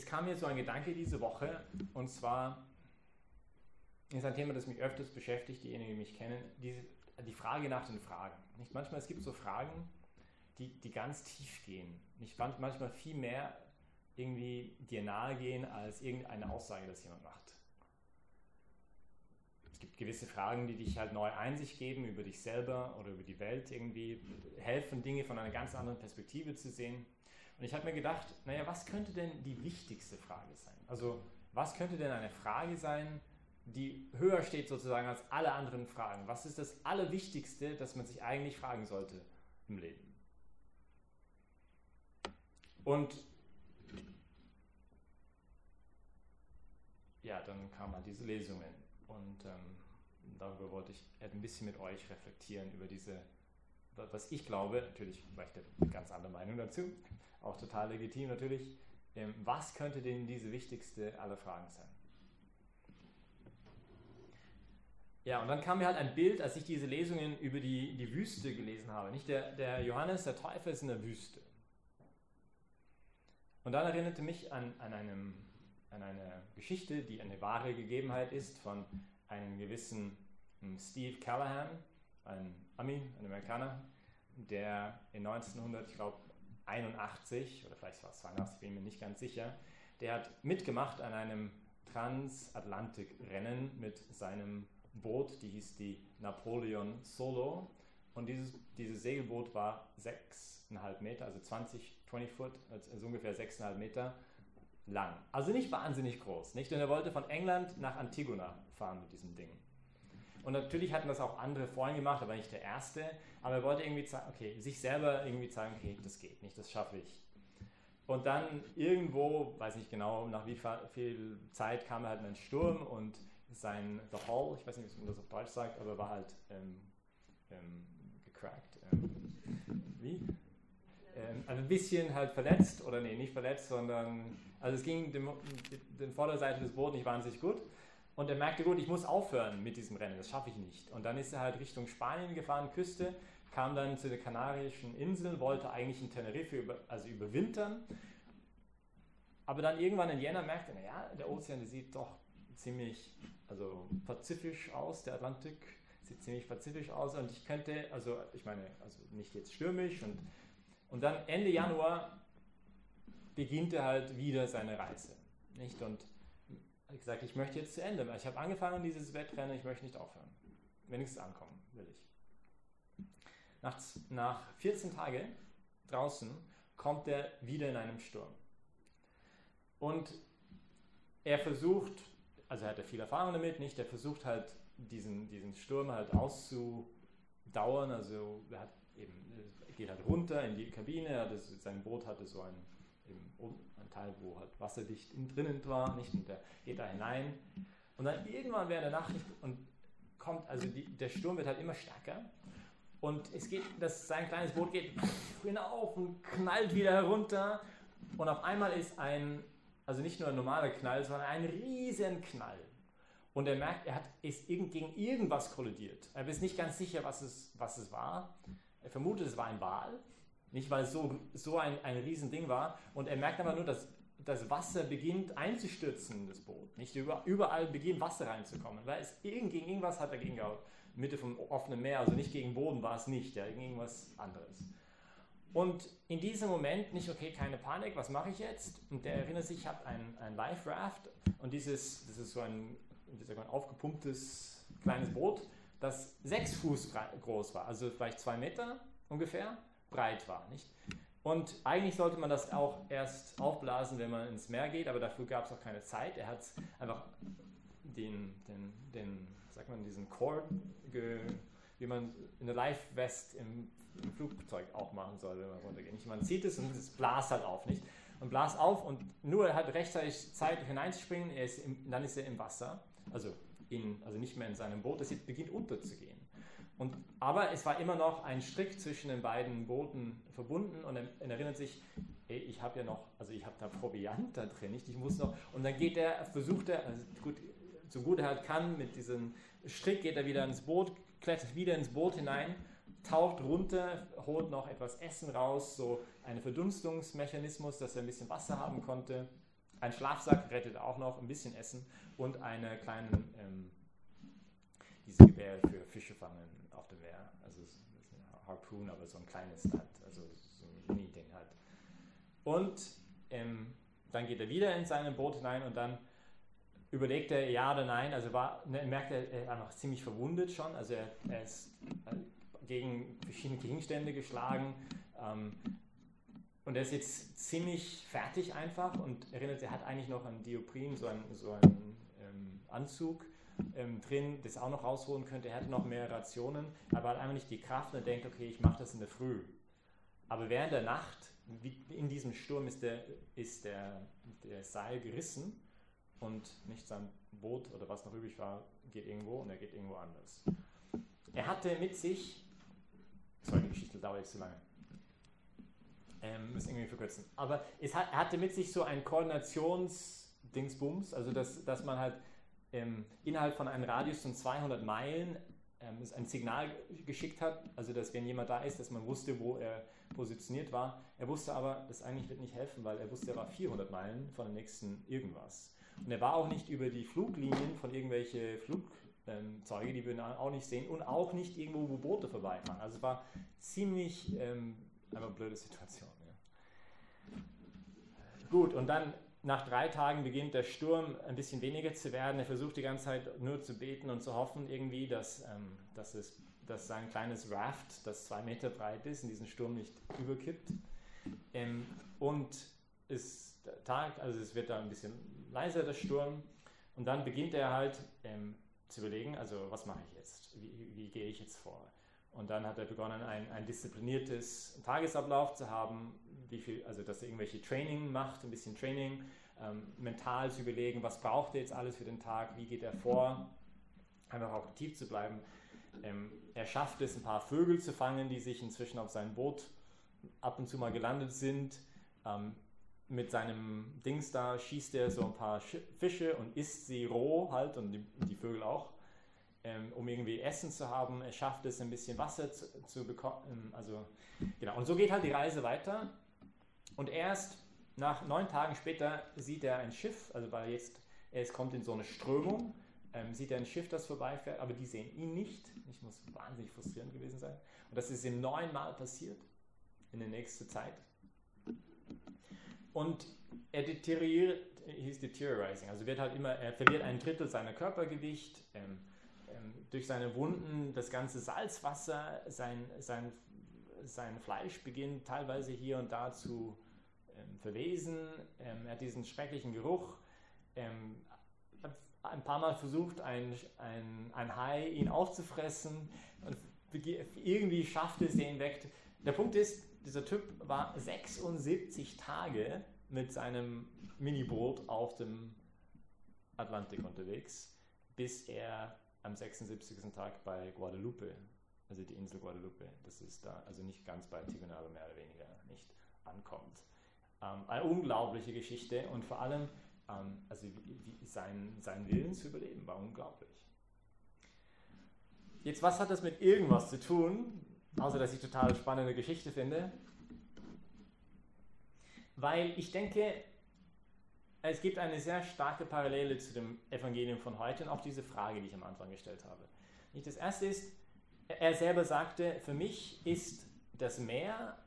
es kam mir so ein Gedanke diese Woche, und zwar ist ein Thema, das mich öfters beschäftigt, diejenigen, die mich kennen, die, die Frage nach den Fragen. Nicht manchmal, es gibt so Fragen, die, die ganz tief gehen. Nicht manchmal viel mehr irgendwie dir nahe gehen als irgendeine Aussage, das jemand macht. Es gibt gewisse Fragen, die dich halt neue Einsicht geben über dich selber oder über die Welt irgendwie, helfen, Dinge von einer ganz anderen Perspektive zu sehen. Und ich habe mir gedacht, naja, was könnte denn die wichtigste Frage sein? Also, was könnte denn eine Frage sein, die höher steht sozusagen als alle anderen Fragen? Was ist das Allerwichtigste, das man sich eigentlich fragen sollte im Leben? Und ja, dann kamen halt diese Lesungen und ähm, darüber wollte ich ein bisschen mit euch reflektieren, über diese, was ich glaube, natürlich vielleicht eine ganz andere Meinung dazu, auch total legitim natürlich, ähm, was könnte denn diese wichtigste aller Fragen sein? Ja, und dann kam mir halt ein Bild, als ich diese Lesungen über die, die Wüste gelesen habe. Nicht der, der Johannes, der Täufer ist in der Wüste. Und dann erinnerte mich an, an, einem, an eine Geschichte, die eine wahre Gegebenheit ist von einem gewissen hm, Steve Callahan, ein Ami, ein Amerikaner, der in 1900, ich glaube 81 oder vielleicht war es 82, bin ich mir nicht ganz sicher, der hat mitgemacht an einem Transatlantikrennen mit seinem Boot, die hieß die Napoleon Solo. Und dieses, dieses Segelboot war 6,5 Meter, also 20, 20 Foot, also ungefähr 6,5 Meter lang. Also nicht wahnsinnig groß. Nicht? Und er wollte von England nach Antigona fahren mit diesem Ding. Und natürlich hatten das auch andere vorhin gemacht, aber nicht der Erste. Aber er wollte irgendwie zeigen, okay, sich selber irgendwie zeigen, okay, das geht nicht, das schaffe ich. Und dann irgendwo, weiß nicht genau, nach wie viel Zeit kam halt in einen Sturm und sein The Hall, ich weiß nicht, wie man das auf Deutsch sagt, aber war halt ähm, ähm, gecrackt. Ähm, wie? Ähm, also ein bisschen halt verletzt, oder nee, nicht verletzt, sondern, also es ging dem, dem Vorderseite des Bootes nicht wahnsinnig gut. Und er merkte, gut, ich muss aufhören mit diesem Rennen, das schaffe ich nicht. Und dann ist er halt Richtung Spanien gefahren, Küste, kam dann zu den Kanarischen Inseln, wollte eigentlich in Tenerife über, also überwintern. Aber dann irgendwann in Jänner merkte er, naja, der Ozean der sieht doch ziemlich also pazifisch aus, der Atlantik sieht ziemlich pazifisch aus und ich könnte, also ich meine, also nicht jetzt stürmisch und, und dann Ende Januar beginnt er halt wieder seine Reise. Nicht? Und gesagt, ich möchte jetzt zu Ende. Ich habe angefangen dieses Wettrennen, ich möchte nicht aufhören. Wenigstens ankommen, will ich. Nach, nach 14 Tagen draußen kommt er wieder in einem Sturm. Und er versucht also er hat ja viel Erfahrung damit, nicht? Er versucht halt diesen, diesen Sturm halt auszudauern, also er hat eben, geht halt runter in die Kabine, hat es, sein Boot hatte so ein, eben, ein Teil, wo halt wasserdicht drinnen war, nicht? Und der geht da hinein und dann irgendwann während der Nacht und kommt, also die, der Sturm wird halt immer stärker und es geht, das, sein kleines Boot geht hinauf und knallt wieder herunter und auf einmal ist ein also nicht nur ein normaler Knall, sondern ein riesen Knall. Und er merkt, er hat, ist gegen irgendwas kollidiert. Er ist nicht ganz sicher, was es, was es war. Er vermutet, es war ein Wal. Nicht, weil es so, so ein, ein Riesending war. Und er merkt aber nur, dass das Wasser beginnt einzustürzen, das Boot. Nicht überall beginnt Wasser reinzukommen. Weil es gegen irgendwas hat er gegen Mitte vom offenen Meer, also nicht gegen Boden war es nicht, ja, gegen irgendwas anderes. Und in diesem Moment nicht, okay, keine Panik, was mache ich jetzt? Und der erinnert sich, ich habe ein, ein Life Raft und dieses, das ist so ein, ein aufgepumptes kleines Boot, das sechs Fuß groß war, also vielleicht zwei Meter ungefähr breit war. Nicht? Und eigentlich sollte man das auch erst aufblasen, wenn man ins Meer geht, aber dafür gab es auch keine Zeit. Er hat einfach den, den, den, sagt man, diesen Cord, wie man in der Life Vest im im Flugzeug auch machen soll, wenn man runtergeht. man zieht es und es blast halt auf, nicht? Und blast auf und nur hat rechtzeitig Zeit hineinzuspringen, er ist im, dann ist er im Wasser, also, in, also nicht mehr in seinem Boot, es beginnt unterzugehen. Und, aber es war immer noch ein Strick zwischen den beiden Booten verbunden und er, er erinnert sich, ey, ich habe ja noch, also ich habe da Proviant da drin, nicht? Ich muss noch, und dann geht er, versucht er, also gut, so gut er halt kann, mit diesem Strick geht er wieder ins Boot, klettert wieder ins Boot hinein taucht runter, holt noch etwas Essen raus, so ein Verdunstungsmechanismus, dass er ein bisschen Wasser haben konnte. ein Schlafsack rettet auch noch, ein bisschen Essen und eine kleine, ähm, diese Gewehre für Fische fangen auf dem Meer. Also das ist eine Harpoon, aber so ein kleines halt, also so ein Mini-Ding halt. Und ähm, dann geht er wieder in sein Boot hinein und dann überlegt er ja oder nein. Also war, ne, merkt er, er ist einfach ziemlich verwundet schon. Also er, er ist äh, gegen verschiedene Gegenstände geschlagen. Ähm, und er ist jetzt ziemlich fertig einfach und erinnert, er hat eigentlich noch einen Dioprin, so einen, so einen ähm, Anzug ähm, drin, das auch noch rausholen könnte. Er hatte noch mehr Rationen, aber hat einfach nicht die Kraft und denkt, okay, ich mache das in der Früh. Aber während der Nacht, in diesem Sturm, ist der, ist der, der Seil gerissen und nicht sein Boot oder was noch übrig war, geht irgendwo und er geht irgendwo anders. Er hatte mit sich, sorry, die Geschichte dauert jetzt zu lange, ähm, müssen irgendwie verkürzen, aber es hat, er hatte mit sich so ein Koordinationsdingsbums, also dass, dass man halt ähm, innerhalb von einem Radius von 200 Meilen ähm, ein Signal geschickt hat, also dass wenn jemand da ist, dass man wusste, wo er positioniert war. Er wusste aber, das eigentlich wird nicht helfen, weil er wusste, er war 400 Meilen von dem nächsten irgendwas. Und er war auch nicht über die Fluglinien von irgendwelche Flugzeuge, die wir auch nicht sehen, und auch nicht irgendwo, wo Boote vorbeifahren. Also es war ziemlich ähm, eine blöde Situation. Ja. Gut, und dann nach drei Tagen beginnt der Sturm ein bisschen weniger zu werden. Er versucht die ganze Zeit nur zu beten und zu hoffen irgendwie, dass, ähm, dass, es, dass sein kleines Raft, das zwei Meter breit ist, in diesen Sturm nicht überkippt. Ähm, und es, Tag, also es wird da ein bisschen leiser, der Sturm. Und dann beginnt er halt ähm, zu überlegen, also was mache ich jetzt? Wie, wie, gehe ich jetzt vor? Und dann hat er begonnen, ein, ein diszipliniertes Tagesablauf zu haben, wie viel, also dass er irgendwelche Training macht, ein bisschen Training, ähm, mental zu überlegen, was braucht er jetzt alles für den Tag, wie geht er vor, einfach auch aktiv zu bleiben. Ähm, er schafft es, ein paar Vögel zu fangen, die sich inzwischen auf sein Boot ab und zu mal gelandet sind. Ähm, mit seinem Dings da schießt er so ein paar Fische und isst sie roh halt und die, die Vögel auch, ähm, um irgendwie Essen zu haben. Er schafft es, ein bisschen Wasser zu, zu bekommen. Also, genau. Und so geht halt die Reise weiter. Und erst nach neun Tagen später sieht er ein Schiff, also weil jetzt es kommt in so eine Strömung, ähm, sieht er ein Schiff, das vorbeifährt, aber die sehen ihn nicht. Ich muss wahnsinnig frustrierend gewesen sein. Und das ist ihm neunmal passiert in der nächsten Zeit. Und er deterioriert, he's deteriorizing, also wird halt immer, er verliert ein Drittel seiner Körpergewicht, ähm, ähm, durch seine Wunden das ganze Salzwasser, sein, sein, sein Fleisch beginnt teilweise hier und da zu ähm, verwesen, ähm, er hat diesen schrecklichen Geruch, ähm, ein paar Mal versucht, ein, ein, ein Hai ihn aufzufressen und irgendwie schafft es ihn weg. Der Punkt ist, dieser Typ war 76 Tage mit seinem Miniboot auf dem Atlantik unterwegs, bis er am 76. Tag bei Guadalupe, also die Insel Guadalupe, das ist da, also nicht ganz bei aber mehr oder weniger nicht ankommt. Ähm, eine unglaubliche Geschichte und vor allem, ähm, also wie, wie sein, sein Willen zu überleben war unglaublich. Jetzt, was hat das mit irgendwas zu tun? außer dass ich total spannende Geschichte finde. Weil ich denke, es gibt eine sehr starke Parallele zu dem Evangelium von heute und auch diese Frage, die ich am Anfang gestellt habe. Das erste ist, er selber sagte, für mich ist das Meer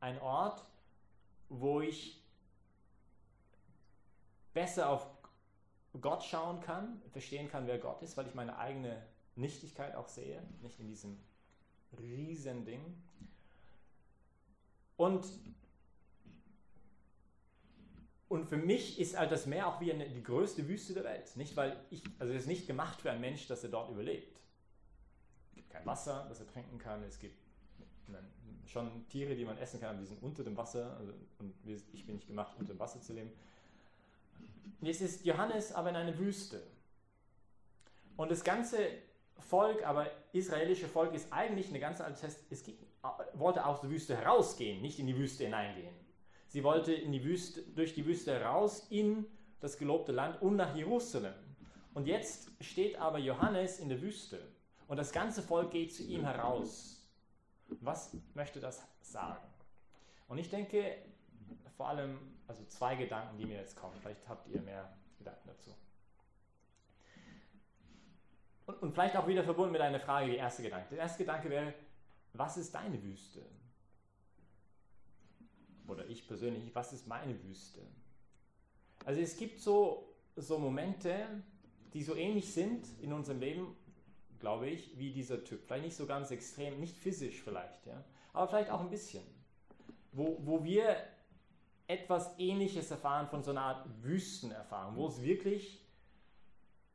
ein Ort, wo ich besser auf Gott schauen kann, verstehen kann, wer Gott ist, weil ich meine eigene Nichtigkeit auch sehe, nicht in diesem Riesending. Und, für mich ist halt das Meer auch wie eine, die größte Wüste der Welt. Nicht, weil ich, also es ist nicht gemacht für einen Mensch, dass er dort überlebt. Es gibt kein Wasser, das er trinken kann. Es gibt schon Tiere, die man essen kann, aber die sind unter dem Wasser. Also, und ich bin nicht gemacht, unter dem Wasser zu leben. Jetzt ist Johannes aber in einer Wüste. Und das ganze Volk, aber israelische Volk ist eigentlich eine ganze alte Test, es wollte aus der Wüste herausgehen, nicht in die Wüste hineingehen. Sie wollte in die Wüste, durch die Wüste heraus in das gelobte Land und nach Jerusalem. Und jetzt steht aber Johannes in der Wüste und das ganze Volk geht zu ihm heraus. Was möchte das sagen? Und ich denke, vor allem also zwei Gedanken, die mir jetzt kommen. Vielleicht habt ihr mehr Gedanken dazu. Und, und vielleicht auch wieder verbunden mit einer Frage, die erste Gedanke. Der erste Gedanke wäre, was ist deine Wüste? Oder ich persönlich, was ist meine Wüste? Also es gibt so, so Momente, die so ähnlich sind in unserem Leben, glaube ich, wie dieser Typ. Vielleicht nicht so ganz extrem, nicht physisch vielleicht, ja, aber vielleicht auch ein bisschen. Wo, wo wir etwas Ähnliches erfahren von so einer Art Wüstenerfahrung, wo es wirklich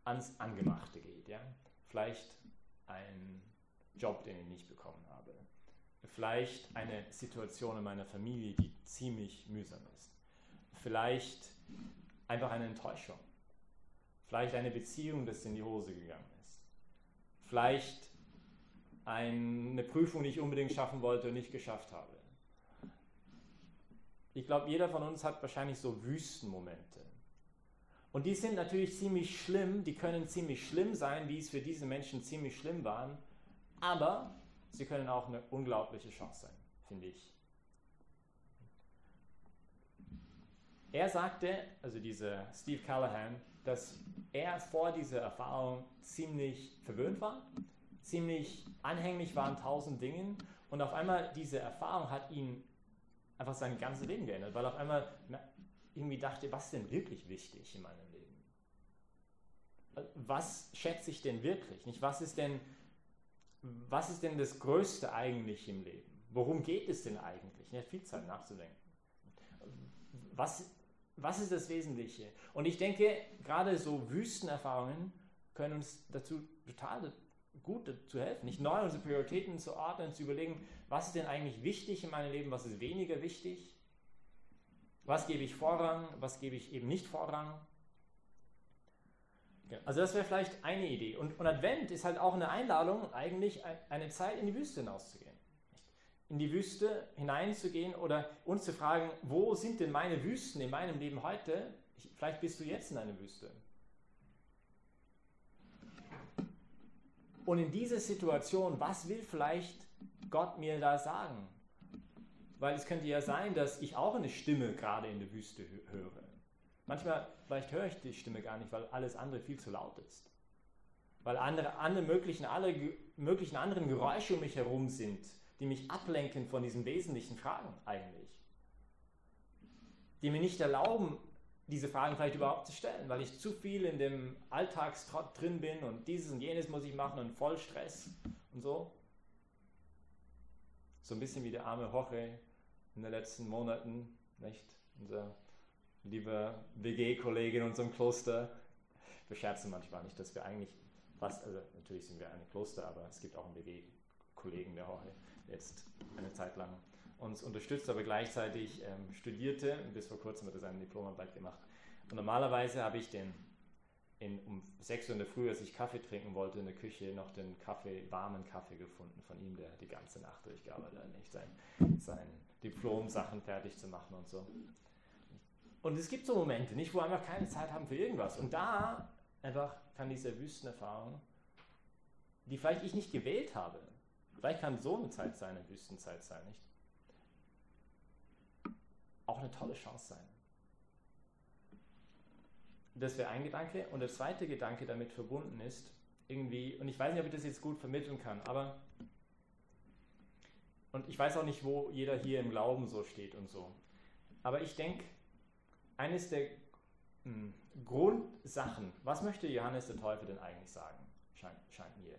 ans Angemachte geht. Ja? Vielleicht ein Job, den ich nicht bekommen habe. Vielleicht eine Situation in meiner Familie, die ziemlich mühsam ist. Vielleicht einfach eine Enttäuschung. Vielleicht eine Beziehung, das in die Hose gegangen ist. Vielleicht eine Prüfung, die ich unbedingt schaffen wollte und nicht geschafft habe. Ich glaube, jeder von uns hat wahrscheinlich so Wüstenmomente. Und die sind natürlich ziemlich schlimm, die können ziemlich schlimm sein, wie es für diese Menschen ziemlich schlimm waren, aber sie können auch eine unglaubliche Chance sein, finde ich. Er sagte, also dieser Steve Callahan, dass er vor dieser Erfahrung ziemlich verwöhnt war, ziemlich anhänglich war an tausend Dingen und auf einmal diese Erfahrung hat ihn einfach sein ganzes Leben geändert, weil auf einmal irgendwie dachte, was ist denn wirklich wichtig in meinem Leben? Was schätze ich denn wirklich? Nicht, was ist denn, was ist denn das Größte eigentlich im Leben? Worum geht es denn eigentlich? Hat viel Zeit nachzudenken. Was, was ist das Wesentliche? Und ich denke, gerade so Wüstenerfahrungen können uns dazu total gut zu helfen. Nicht neu unsere Prioritäten zu ordnen, zu überlegen, was ist denn eigentlich wichtig in meinem Leben, was ist weniger wichtig? Was gebe ich Vorrang, was gebe ich eben nicht Vorrang? Also das wäre vielleicht eine Idee. Und, und Advent ist halt auch eine Einladung, eigentlich eine Zeit in die Wüste hinauszugehen. In die Wüste hineinzugehen oder uns zu fragen, wo sind denn meine Wüsten in meinem Leben heute? Ich, vielleicht bist du jetzt in einer Wüste. Und in dieser Situation, was will vielleicht Gott mir da sagen? Weil es könnte ja sein, dass ich auch eine Stimme gerade in der Wüste höre. Manchmal, vielleicht höre ich die Stimme gar nicht, weil alles andere viel zu laut ist. Weil andere, andere möglichen, alle möglichen anderen Geräusche um mich herum sind, die mich ablenken von diesen wesentlichen Fragen eigentlich. Die mir nicht erlauben, diese Fragen vielleicht überhaupt zu stellen, weil ich zu viel in dem Alltagstrott drin bin und dieses und jenes muss ich machen und voll Stress und so. So ein bisschen wie der arme Jorge in den letzten Monaten, nicht? Unser lieber WG-Kollege in unserem Kloster. Wir scherzen manchmal nicht, dass wir eigentlich fast, also natürlich sind wir ein Kloster, aber es gibt auch einen WG-Kollegen, der Jorge, jetzt eine Zeit lang uns unterstützt, aber gleichzeitig ähm, studierte. Bis vor kurzem hat er seine Diplomarbeit gemacht. Und normalerweise habe ich den in, um 6 Uhr in der Früh, als ich Kaffee trinken wollte in der Küche, noch den Kaffee, warmen Kaffee gefunden von ihm, der die ganze Nacht durchgearbeitet hat, nicht sein, sein Diplom-Sachen fertig zu machen und so. Und es gibt so Momente, nicht, wo einfach keine Zeit haben für irgendwas. Und da einfach kann diese Wüstenerfahrung, die vielleicht ich nicht gewählt habe, vielleicht kann so eine Zeit sein, eine Wüstenzeit sein, nicht? Auch eine tolle Chance sein. Das wäre ein Gedanke. Und der zweite Gedanke damit verbunden ist, irgendwie, und ich weiß nicht, ob ich das jetzt gut vermitteln kann, aber und ich weiß auch nicht, wo jeder hier im Glauben so steht und so. Aber ich denke, eines der mh, hm, Grundsachen, was möchte Johannes der Täufer denn eigentlich sagen, scheint, scheint mir.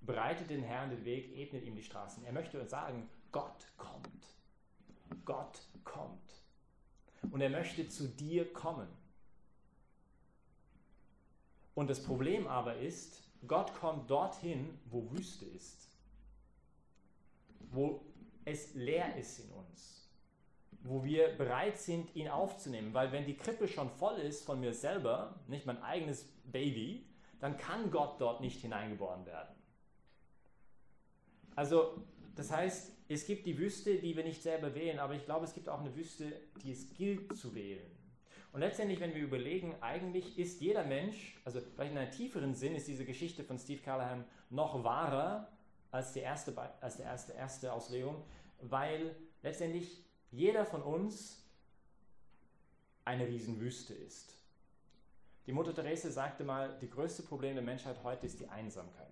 Bereitet den Herrn den Weg, ebnet ihm die Straßen. Er möchte uns sagen, Gott kommt. Gott kommt. Und er möchte zu dir kommen. Und das Problem aber ist, Gott kommt dorthin, wo Wüste ist wo es leer ist in uns, wo wir bereit sind, ihn aufzunehmen. Weil wenn die Krippe schon voll ist von mir selber, nicht mein eigenes Baby, dann kann Gott dort nicht hineingeboren werden. Also, das heißt, es gibt die Wüste, die wir nicht selber wählen, aber ich glaube, es gibt auch eine Wüste, die es gilt zu wählen. Und letztendlich, wenn wir überlegen, eigentlich ist jeder Mensch, also vielleicht in einem tieferen Sinn ist diese Geschichte von Steve Callahan noch wahrer als die erste, als die erste, erste Auslegung, weil letztendlich jeder von uns eine Riesenwüste ist. Die Mutter Therese sagte mal, die größte Problem der Menschheit heute ist die Einsamkeit.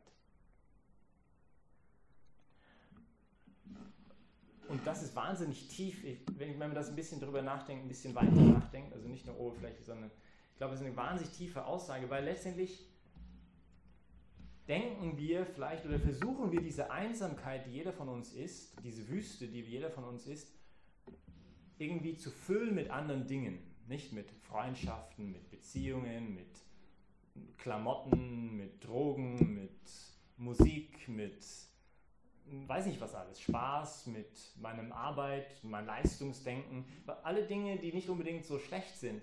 Und das ist wahnsinnig tief, wenn man das ein bisschen drüber nachdenkt, ein bisschen weiter nachdenkt, also nicht nur oberflächlich, sondern ich glaube, es ist eine wahnsinnig tiefe Aussage, weil letztendlich denken wir vielleicht oder versuchen wir diese Einsamkeit, die jeder von uns ist, diese Wüste, die jeder von uns ist, irgendwie zu füllen mit anderen Dingen. Nicht mit Freundschaften, mit Beziehungen, mit Klamotten, mit Drogen, mit Musik, mit weiß nicht was alles, Spaß, mit meinem Arbeit, mein Leistungsdenken, alle Dinge, die nicht unbedingt so schlecht sind.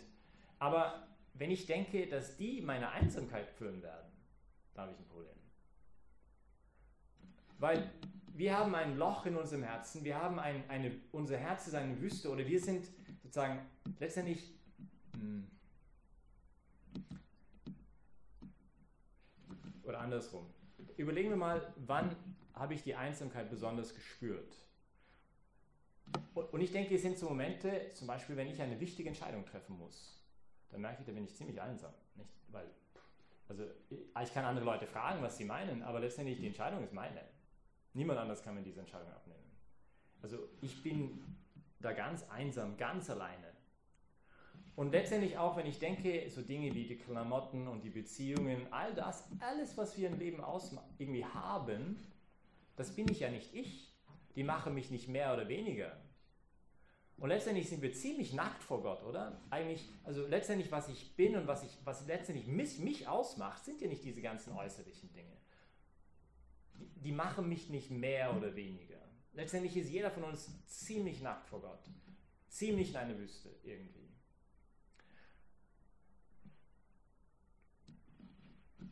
Aber wenn ich denke, dass die meine Einsamkeit füllen werden, da habe ich ein Problem. Weil wir haben ein Loch in unserem Herzen, wir haben ein, eine, unser Herz ist eine Wüste oder wir sind sozusagen letztendlich hm, oder andersrum. Überlegen wir mal, wann habe ich die Einsamkeit besonders gespürt? Und ich denke, es sind so Momente, zum Beispiel, wenn ich eine wichtige Entscheidung treffen muss, dann merke ich, da bin ich ziemlich einsam. Nicht? Weil, also ich kann andere Leute fragen, was sie meinen, aber letztendlich die Entscheidung ist meine. Niemand anders kann mir diese Entscheidung abnehmen. Also ich bin da ganz einsam, ganz alleine. Und letztendlich auch, wenn ich denke, so Dinge wie die Klamotten und die Beziehungen, all das, alles, was wir im Leben irgendwie haben, das bin ich ja nicht ich. Die machen mich nicht mehr oder weniger. Und letztendlich sind wir ziemlich nackt vor Gott, oder? Eigentlich, also letztendlich, was ich bin und was, ich, was letztendlich mich, mich ausmacht, sind ja nicht diese ganzen äußerlichen Dinge. Die, machen mich nicht mehr oder weniger. Letztendlich ist jeder von uns ziemlich nackt vor Gott. Ziemlich in eine Wüste irgendwie.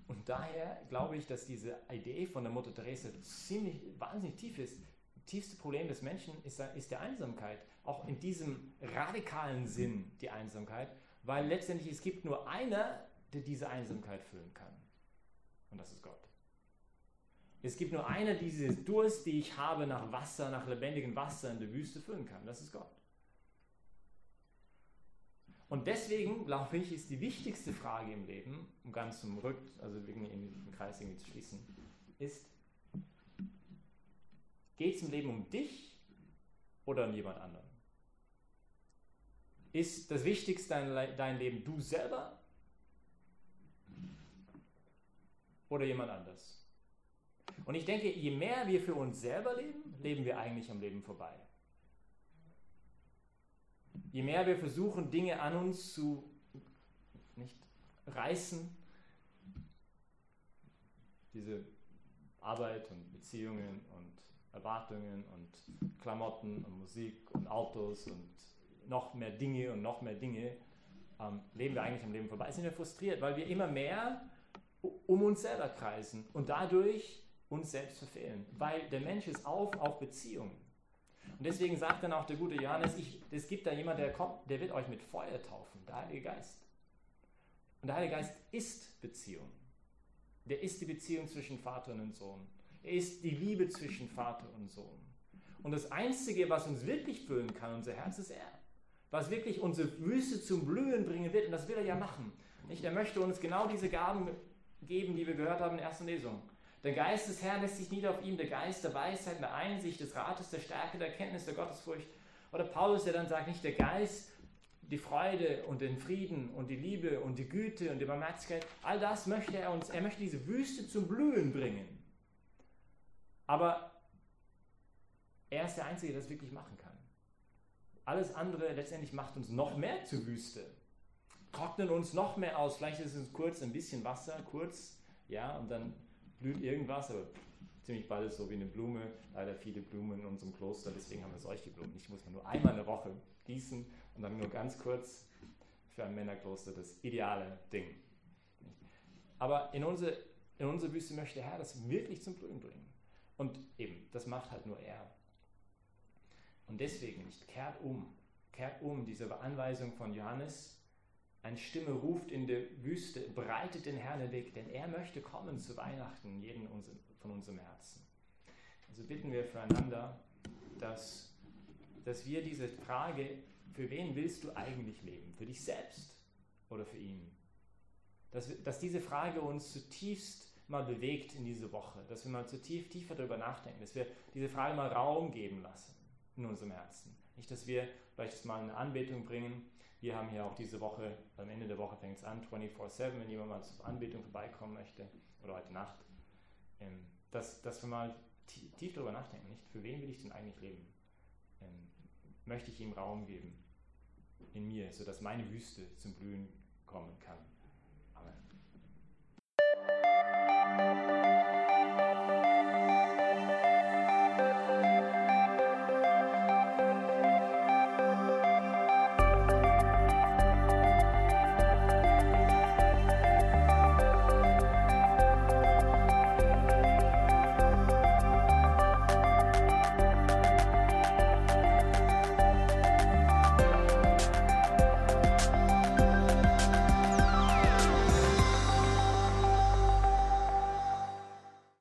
Und daher glaube ich, dass diese Idee von der Mutter Therese ziemlich wahnsinnig tief ist. Das tiefste Problem des Menschen ist, ist der Einsamkeit. Auch in diesem radikalen Sinn die Einsamkeit, weil letztendlich es gibt nur einer, der diese Einsamkeit füllen kann. Und das ist Gott. Es gibt nur einer, der diese Durst, die ich habe nach Wasser, nach lebendigem Wasser in der Wüste füllen kann. Das ist Gott. Und deswegen, glaube ich, ist die wichtigste Frage im Leben, um ganz zum Rück, also irgendwie den Kreis irgendwie zu schließen, ist, geht es im Leben um dich oder um jemand anderen? Ist das Wichtigste dein, dein Leben du selber oder jemand anders? Und ich denke, je mehr wir für uns selber leben, leben wir eigentlich am Leben vorbei. Je mehr wir versuchen, Dinge an uns zu nicht reißen, diese Arbeit und Beziehungen und Erwartungen und Klamotten und Musik und Autos und noch mehr Dinge und noch mehr Dinge, ähm, leben wir eigentlich am Leben vorbei. Sind wir frustriert, weil wir immer mehr um uns selber kreisen und dadurch uns selbst verfehlen. Weil der Mensch ist auf auf Beziehungen. Und deswegen sagt dann auch der gute Johannes, es gibt da jemand, der kommt, der wird euch mit Feuer taufen, der Heilige Geist. Und der Heilige Geist ist Beziehung. Der ist die Beziehung zwischen Vater und Sohn. Er ist die Liebe zwischen Vater und Sohn. Und das Einzige, was uns wirklich füllen kann, unser Herz, ist er. Was wirklich unsere Wüste zum Blühen bringen wird, und das will er ja machen. Nicht? Er möchte uns genau diese Gaben geben, die wir gehört haben in der ersten Lesung. Der Geist des Herrn lässt sich nieder auf ihm, der Geist der Weisheit, der Einsicht, des Rates, der Stärke, der Kenntnis, der Gottesfurcht. Oder Paulus, der dann sagt, nicht der Geist, die Freude und den Frieden und die Liebe und die Güte und die Barmherzigkeit, all das möchte er uns, er möchte diese Wüste zum Blühen bringen. Aber er ist der Einzige, der das wirklich machen kann. Alles andere letztendlich macht uns noch mehr zur Wüste. Trocknen uns noch mehr aus. Vielleicht ist es kurz ein bisschen Wasser, kurz, ja, und dann blüht irgendwas, aber ziemlich bald ist so wie eine Blume. Leider viele Blumen in unserem Kloster, deswegen haben wir solche Blumen. Ich muss man nur einmal eine Woche gießen und dann nur ganz kurz für ein Männerkloster das ideale Ding. Aber in unsere, in unsere Wüste möchte der Herr das wirklich zum Blühen bringen. Und eben, das macht halt nur er. Und deswegen nicht, kehrt um, kehrt um, diese Anweisung von Johannes, eine Stimme ruft in der Wüste, breitet den Herrn den Weg, denn er möchte kommen zu Weihnachten, jeden von unserem Herzen. Also bitten wir füreinander, dass dass wir diese Frage, für wen willst du eigentlich leben? Für dich selbst oder für ihn? Dass, dass diese Frage uns zutiefst mal bewegt in diese Woche, dass wir mal zutiefst tiefer darüber nachdenken, dass wir diese Frage mal Raum geben lassen in unserem Herzen. Nicht, dass wir vielleicht mal eine Anbetung bringen. Wir haben hier auch diese Woche, am Ende der Woche fängt es an, 24-7, wenn jemand mal zur Anbetung vorbeikommen möchte, oder heute Nacht, ähm, dass, dass wir mal tief darüber nachdenken, nicht? Für wen will ich denn eigentlich leben? Ähm, möchte ich ihm Raum geben in mir, sodass meine Wüste zum Blühen kommen kann? Amen.